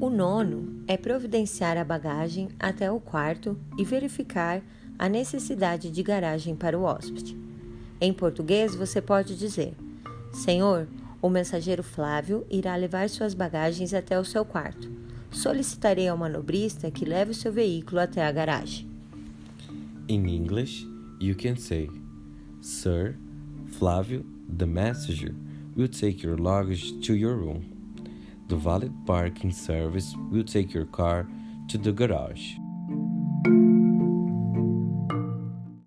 O nono é providenciar a bagagem até o quarto e verificar a necessidade de garagem para o hóspede. Em português, você pode dizer: Senhor, o mensageiro Flávio irá levar suas bagagens até o seu quarto. Solicitarei ao manobrista que leve o seu veículo até a garagem. In English, you can say, Sir, Flávio, the messenger, will take your luggage to your room. The valet parking service will take your car to the garage.